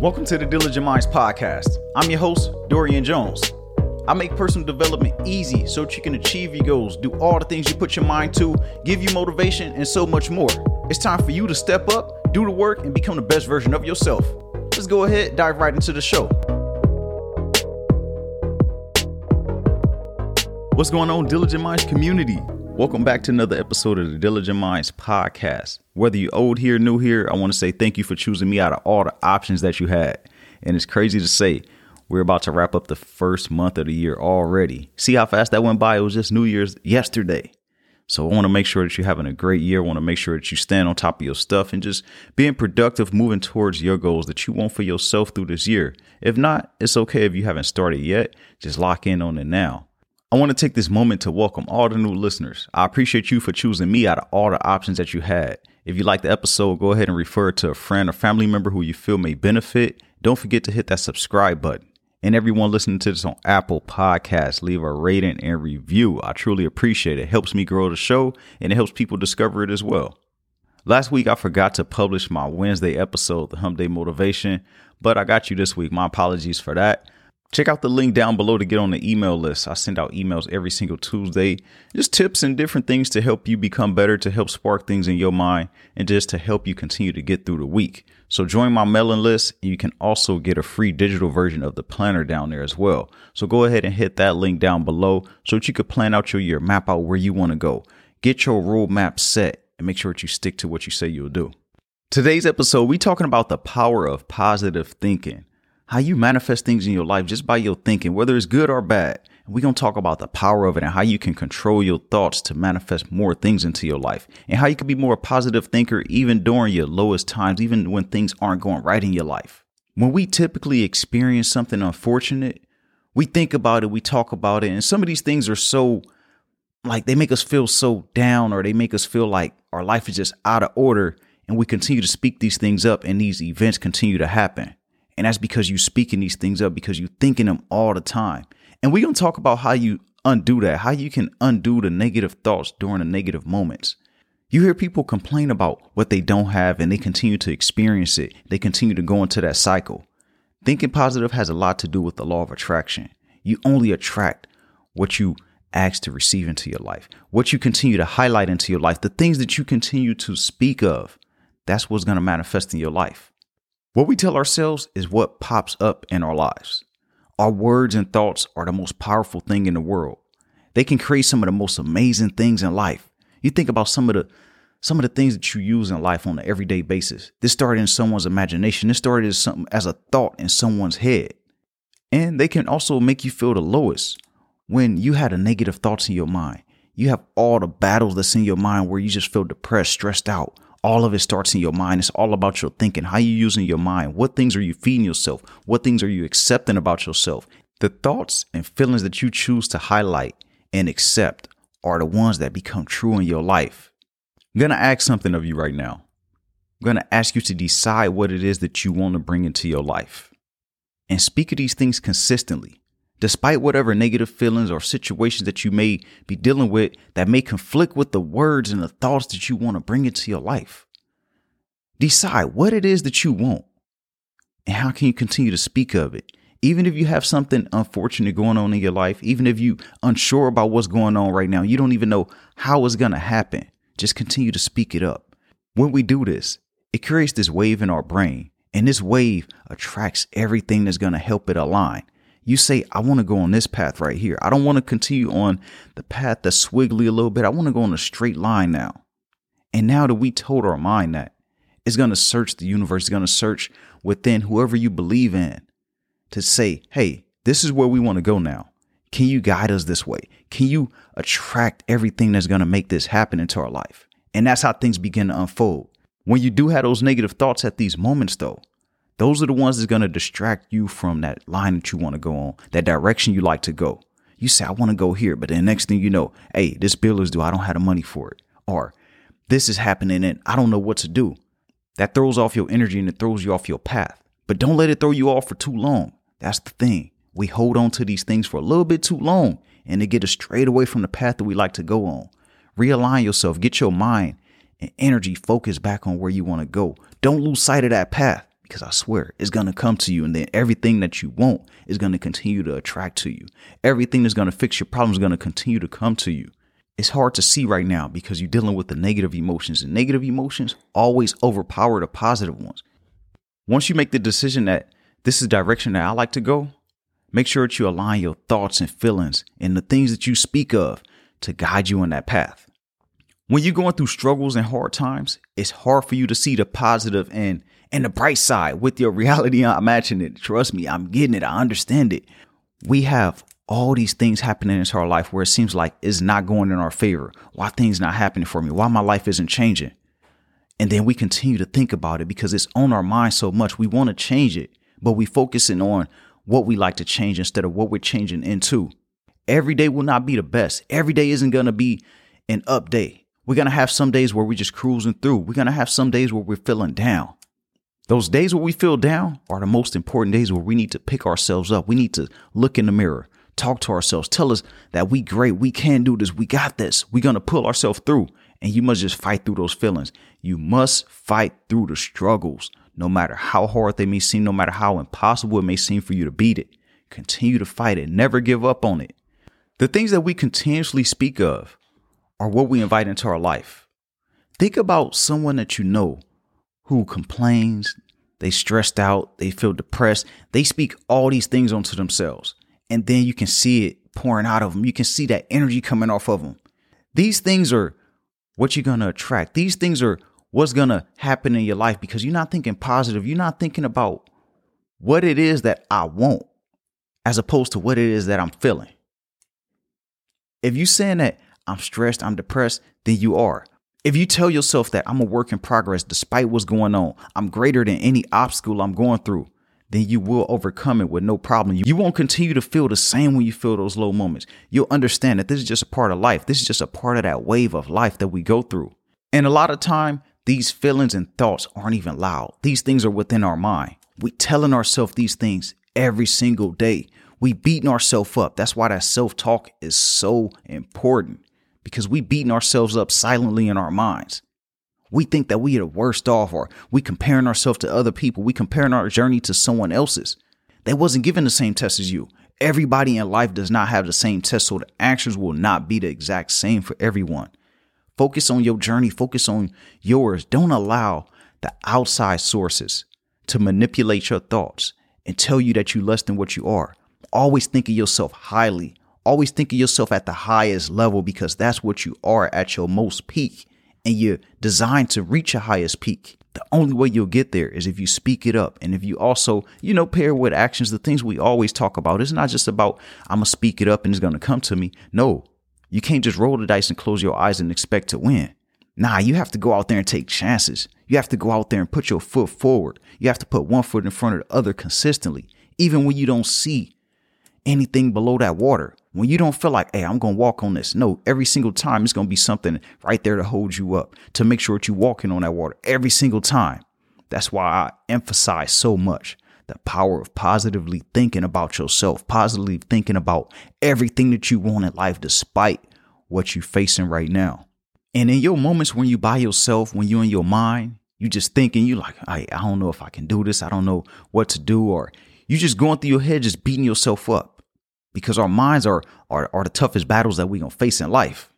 Welcome to the Diligent Minds Podcast. I'm your host, Dorian Jones. I make personal development easy so that you can achieve your goals, do all the things you put your mind to, give you motivation, and so much more. It's time for you to step up, do the work, and become the best version of yourself. Let's go ahead, dive right into the show. What's going on, Diligent Minds community? Welcome back to another episode of the Diligent Minds podcast. Whether you're old here, new here, I want to say thank you for choosing me out of all the options that you had. And it's crazy to say, we're about to wrap up the first month of the year already. See how fast that went by? It was just New Year's yesterday. So I want to make sure that you're having a great year. I want to make sure that you stand on top of your stuff and just being productive, moving towards your goals that you want for yourself through this year. If not, it's okay if you haven't started yet. Just lock in on it now. I want to take this moment to welcome all the new listeners. I appreciate you for choosing me out of all the options that you had. If you like the episode, go ahead and refer to a friend or family member who you feel may benefit. Don't forget to hit that subscribe button. And everyone listening to this on Apple Podcasts, leave a rating and review. I truly appreciate it. it. Helps me grow the show and it helps people discover it as well. Last week I forgot to publish my Wednesday episode, the Hump Day Motivation, but I got you this week. My apologies for that. Check out the link down below to get on the email list. I send out emails every single Tuesday, just tips and different things to help you become better, to help spark things in your mind, and just to help you continue to get through the week. So join my mailing list. And you can also get a free digital version of the planner down there as well. So go ahead and hit that link down below so that you can plan out your year, map out where you want to go, get your roadmap set, and make sure that you stick to what you say you'll do. Today's episode, we talking about the power of positive thinking how you manifest things in your life just by your thinking, whether it's good or bad. And we're going to talk about the power of it and how you can control your thoughts to manifest more things into your life and how you can be more a positive thinker even during your lowest times, even when things aren't going right in your life. When we typically experience something unfortunate, we think about it, we talk about it, and some of these things are so like they make us feel so down or they make us feel like our life is just out of order and we continue to speak these things up and these events continue to happen. And that's because you're speaking these things up because you're thinking them all the time. And we're going to talk about how you undo that, how you can undo the negative thoughts during the negative moments. You hear people complain about what they don't have and they continue to experience it. They continue to go into that cycle. Thinking positive has a lot to do with the law of attraction. You only attract what you ask to receive into your life, what you continue to highlight into your life, the things that you continue to speak of. That's what's going to manifest in your life. What we tell ourselves is what pops up in our lives. Our words and thoughts are the most powerful thing in the world. They can create some of the most amazing things in life. You think about some of the some of the things that you use in life on an everyday basis. This started in someone's imagination. This started as something as a thought in someone's head. And they can also make you feel the lowest when you had a negative thoughts in your mind. You have all the battles that's in your mind where you just feel depressed, stressed out, all of it starts in your mind. It's all about your thinking. How you using your mind? What things are you feeding yourself? What things are you accepting about yourself? The thoughts and feelings that you choose to highlight and accept are the ones that become true in your life. I'm going to ask something of you right now. I'm going to ask you to decide what it is that you want to bring into your life and speak of these things consistently despite whatever negative feelings or situations that you may be dealing with that may conflict with the words and the thoughts that you want to bring into your life. Decide what it is that you want and how can you continue to speak of it. Even if you have something unfortunate going on in your life, even if you unsure about what's going on right now, you don't even know how it's going to happen. Just continue to speak it up. When we do this, it creates this wave in our brain, and this wave attracts everything that's going to help it align you say, I want to go on this path right here. I don't want to continue on the path that's swiggly a little bit. I want to go on a straight line now. And now that we told our mind that, it's going to search the universe, it's going to search within whoever you believe in to say, hey, this is where we want to go now. Can you guide us this way? Can you attract everything that's going to make this happen into our life? And that's how things begin to unfold. When you do have those negative thoughts at these moments, though, those are the ones that's going to distract you from that line that you want to go on, that direction you like to go. You say, I want to go here. But then next thing you know, hey, this bill is due. I don't have the money for it. Or this is happening and I don't know what to do. That throws off your energy and it throws you off your path. But don't let it throw you off for too long. That's the thing. We hold on to these things for a little bit too long and they get us straight away from the path that we like to go on. Realign yourself, get your mind and energy focused back on where you want to go. Don't lose sight of that path because I swear it's going to come to you. And then everything that you want is going to continue to attract to you. Everything that's going to fix your problem is going to continue to come to you. It's hard to see right now because you're dealing with the negative emotions, and negative emotions always overpower the positive ones. Once you make the decision that this is the direction that I like to go, make sure that you align your thoughts and feelings and the things that you speak of to guide you on that path. When you're going through struggles and hard times, it's hard for you to see the positive and and the bright side with your reality I'm matching it. Trust me, I'm getting it. I understand it. We have all these things happening into our life where it seems like it's not going in our favor. Why things not happening for me? Why my life isn't changing? And then we continue to think about it because it's on our mind so much. We want to change it, but we focusing on what we like to change instead of what we're changing into. Every day will not be the best. Every day isn't going to be an up day. We're going to have some days where we're just cruising through. We're going to have some days where we're feeling down. Those days where we feel down are the most important days where we need to pick ourselves up. We need to look in the mirror, talk to ourselves, tell us that we great, we can do this, we got this. We're to pull ourselves through. And you must just fight through those feelings. You must fight through the struggles, no matter how hard they may seem, no matter how impossible it may seem for you to beat it. Continue to fight it. Never give up on it. The things that we continuously speak of are what we invite into our life. Think about someone that you know who complains, they stressed out, they feel depressed. They speak all these things onto themselves. And then you can see it pouring out of them. You can see that energy coming off of them. These things are what you're going to attract. These things are what's going to happen in your life because you're not thinking positive. You're not thinking about what it is that I want as opposed to what it is that I'm feeling. If you're saying that I'm stressed, I'm depressed, then you are. If you tell yourself that I'm a work in progress despite what's going on, I'm greater than any obstacle I'm going through, then you will overcome it with no problem. You won't continue to feel the same when you feel those low moments. You'll understand that this is just a part of life. This is just a part of that wave of life that we go through. And a lot of time, these feelings and thoughts aren't even loud. These things are within our mind. We telling ourselves these things every single day. We beating ourselves up. That's why that self-talk is so important because we beating ourselves up silently in our minds. We think that we are the worst off or we comparing ourselves to other people. We comparing our journey to someone else's. They wasn't given the same test as you. Everybody in life does not have the same test, so the answers will not be the exact same for everyone. Focus on your journey, focus on yours. Don't allow the outside sources to manipulate your thoughts and tell you that you're less than what you are. Always think of yourself highly Always think of yourself at the highest level because that's what you are at your most peak and you're designed to reach your highest peak. The only way you'll get there is if you speak it up and if you also, you know, pair with actions, the things we always talk about. It's not just about, I'm going to speak it up and it's going to come to me. No, you can't just roll the dice and close your eyes and expect to win. Nah, you have to go out there and take chances. You have to go out there and put your foot forward. You have to put one foot in front of the other consistently, even when you don't see anything below that water. When you don't feel like, hey, I'm going to walk on this. No, every single time it's going to be something right there to hold you up, to make sure that you're walking on that water every single time. That's why I emphasize so much the power of positively thinking about yourself, positively thinking about everything that you want in life, despite what you're facing right now. And in your moments when you by yourself, when you're in your mind, you just thinking, you like, I, I don't know if I can do this. I don't know what to do. Or you just going through your head, just beating yourself up because our minds are, are, are the toughest battles that we're going to face in life.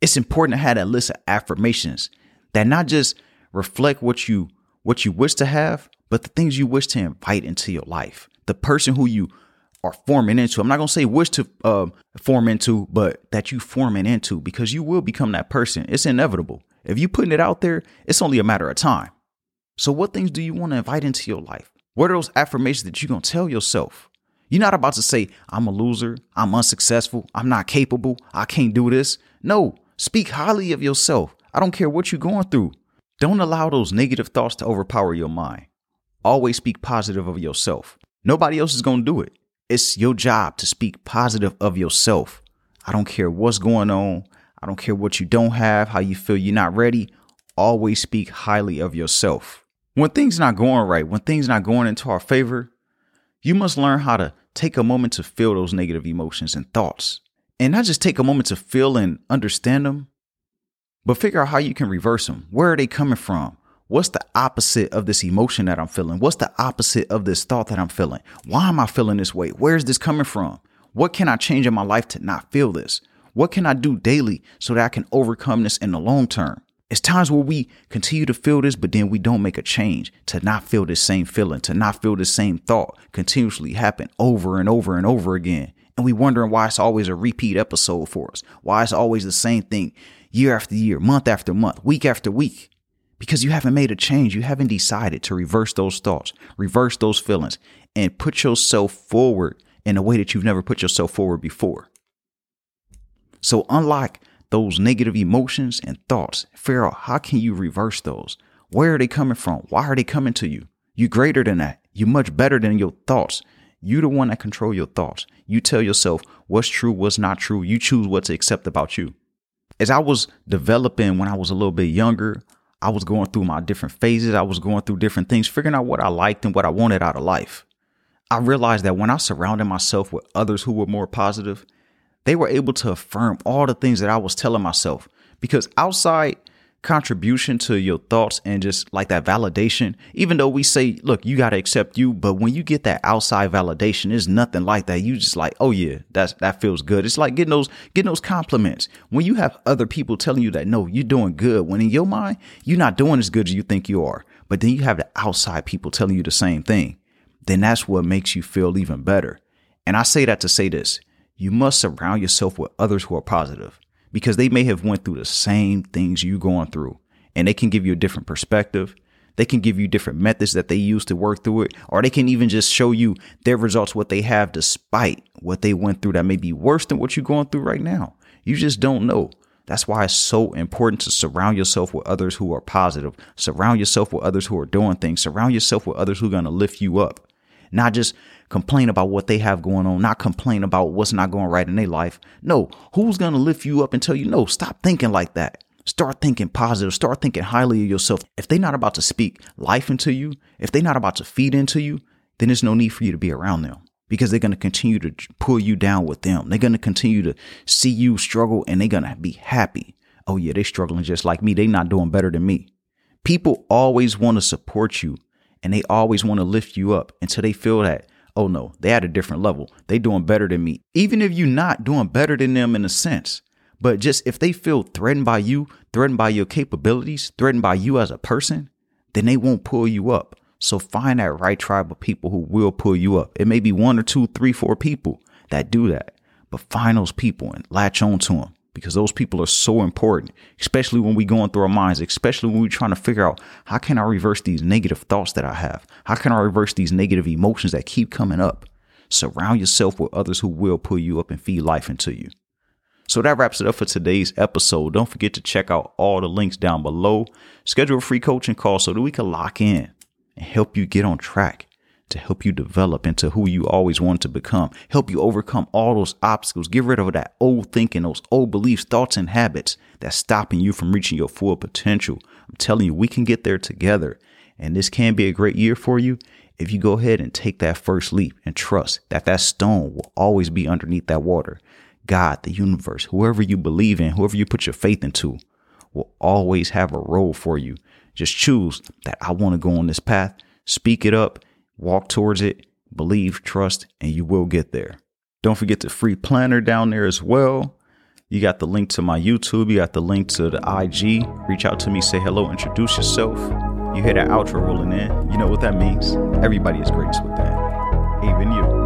It's important to have that list of affirmations that not just reflect what you what you wish to have, but the things you wish to invite into your life. The person who you are forming into. I'm not going to say wish to um, form into, but that you forming into because you will become that person. It's inevitable. If you're putting it out there, it's only a matter of time. So what things do you want to invite into your life? What are those affirmations that you're going to tell yourself? You're not about to say, I'm a loser, I'm unsuccessful, I'm not capable, I can't do this. No, speak highly of yourself. I don't care what you're going through. Don't allow those negative thoughts to overpower your mind. Always speak positive of yourself. Nobody else is going to do it. It's your job to speak positive of yourself. I don't care what's going on. I don't care what you don't have, how you feel you're not ready. Always speak highly of yourself. When things not going right, when things not going into our favor, you must learn how to take a moment to feel those negative emotions and thoughts. And not just take a moment to feel and understand them, but figure out how you can reverse them. Where are they coming from? What's the opposite of this emotion that I'm feeling? What's the opposite of this thought that I'm feeling? Why am I feeling this way? Where is this coming from? What can I change in my life to not feel this? What can I do daily so that I can overcome this in the long term? It's times where we continue to feel this, but then we don't make a change to not feel this same feeling, to not feel the same thought continuously happen over and over and over again. And we wondering why it's always a repeat episode for us, why it's always the same thing year after year, month after month, week after week. Because you haven't made a change. You haven't decided to reverse those thoughts, reverse those feelings, and put yourself forward in a way that you've never put yourself forward before. So, unlike those negative emotions and thoughts, figure out how can you reverse those? Where are they coming from? Why are they coming to you? You're greater than that. You're much better than your thoughts. You're the one that control your thoughts. You tell yourself what's true, what's not true. You choose what to accept about you. As I was developing when I was a little bit younger, I was going through my different phases. I was going through different things, figuring out what I liked and what I wanted out of life. I realized that when I surrounded myself with others who were more positive, they were able to affirm all the things that I was telling myself. Because outside contribution to your thoughts and just like that validation, even though we say, look, you got to accept you, but when you get that outside validation, it's nothing like that. You just like, oh yeah, that's, that feels good. It's like getting those, getting those compliments. When you have other people telling you that, no, you're doing good, when in your mind, you're not doing as good as you think you are. But then you have the outside people telling you the same thing. Then that's what makes you feel even better. And I say that to say this you must surround yourself with others who are positive because they may have went through the same things you're going through and they can give you a different perspective. They can give you different methods that they use to work through it, or they can even just show you their results, what they have despite what they went through that may be worse than what you're going through right now. You just don't know. That's why it's so important to surround yourself with others who are positive. Surround yourself with others who are doing things. Surround yourself with others who are going to lift you up. Not just complain about what they have going on, not complain about what's not going right in their life. No, who's going to lift you up and tell you, no, stop thinking like that. Start thinking positive. Start thinking highly of yourself. If they're not about to speak life into you, if they're not about to feed into you, then there's no need for you to be around them because they're going to continue to pull you down with them. They're going to continue to see you struggle and they're going to be happy. Oh, yeah, they're struggling just like me. They're not doing better than me. People always want to support you and they always want to lift you up until they feel that oh no, they at a different level. They doing better than me. Even if you're not doing better than them in a sense, but just if they feel threatened by you, threatened by your capabilities, threatened by you as a person, then they won't pull you up. So find that right tribe of people who will pull you up. It may be one or two, three, four people that do that, but find those people and latch on to them because those people are so important, especially when we going through our minds, especially when we're trying to figure out how can I reverse these negative thoughts that I have? How can I reverse these negative emotions that keep coming up? Surround yourself with others who will pull you up and feed life into you. So that wraps it up for today's episode. Don't forget to check out all the links down below. Schedule a free coaching call so that we can lock in and help you get on track to help you develop into who you always want to become, help you overcome all those obstacles, get rid of that old thinking, those old beliefs, thoughts, and habits that's stopping you from reaching your full potential. I'm telling you, we can get there together. And this can be a great year for you if you go ahead and take that first leap and trust that that stone will always be underneath that water. God, the universe, whoever you believe in, whoever you put your faith into, will always have a role for you. Just choose that I want to go on this path, speak it up, Walk towards it, believe, trust, and you will get there. Don't forget the free planner down there as well. You got the link to my YouTube, you got the link to the IG. Reach out to me, say hello, introduce yourself. You hear that outro rolling in. You know what that means. Everybody is greatest with that, even you.